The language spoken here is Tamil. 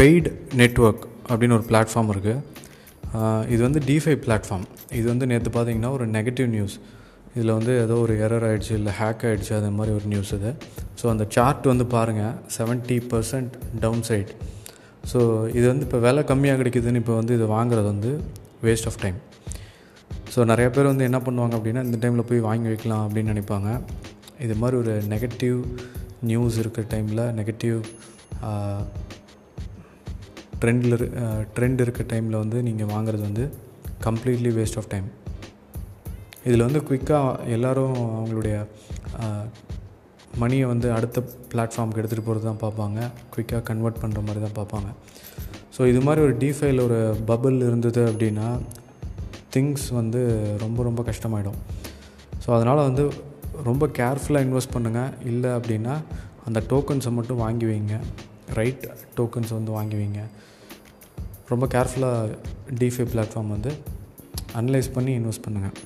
பெய்டு நெட்ஒர்க் அப்படின்னு ஒரு பிளாட்ஃபார்ம் இருக்குது இது வந்து டிஃபை பிளாட்ஃபார்ம் இது வந்து நேற்று பார்த்தீங்கன்னா ஒரு நெகட்டிவ் நியூஸ் இதில் வந்து ஏதோ ஒரு எரர் ஆகிடுச்சு இல்லை ஹேக் ஆகிடுச்சு அது மாதிரி ஒரு நியூஸ் இது. ஸோ அந்த சார்ட் வந்து பாருங்கள் seventy percent down side so இது வந்து இப்போ விலை கம்மியாக கிடைக்குதுன்னு இப்போ வந்து இது வாங்குறது வந்து வேஸ்ட் ஆஃப் டைம் ஸோ நிறைய பேர் வந்து என்ன பண்ணுவாங்க அப்படின்னா இந்த டைமில் போய் வாங்கி வைக்கலாம் அப்படின்னு நினைப்பாங்க. இது மாதிரி ஒரு நெகட்டிவ் நியூஸ் இருக்கிற டைமில் நெகட்டிவ் ட்ரெண்டில் ட்ரெண்ட் இருக்க டைமில் வந்து நீங்கள் வாங்குறது வந்து கம்ப்ளீட்லி வேஸ்ட் ஆஃப் டைம் இதில் வந்து குயிக்காக எல்லோரும் அவங்களுடைய மணியை வந்து அடுத்த பிளாட்ஃபார்முக்கு எடுத்துகிட்டு போகிறது தான் பார்ப்பாங்க. குயிக்காக கன்வெர்ட் பண்ணுற மாதிரி தான் பார்ப்பாங்க. ஸோ இது மாதிரி ஒரு டிஃபைல ஒரு பபிள் இருந்தது அப்படின்னா திங்ஸ் வந்து ரொம்ப ரொம்ப கஷ்டமாயிடும். ஸோ அதனால் வந்து ரொம்ப கேர்ஃபுல்லாக இன்வெஸ்ட் பண்ணுங்கள் இல்லை அப்படின்னா அந்த டோக்கன்ஸை மட்டும் வாங்கி வைங்க. ரைட் டோக்கன்ஸ் வந்து வாங்கி வைங்க ரொம்ப கேர்ஃபுல்லாக டிஃபை பிளாட்ஃபார்ம் வந்து அனலைஸ் பண்ணி இன்வெஸ்ட் பண்ணுங்கள்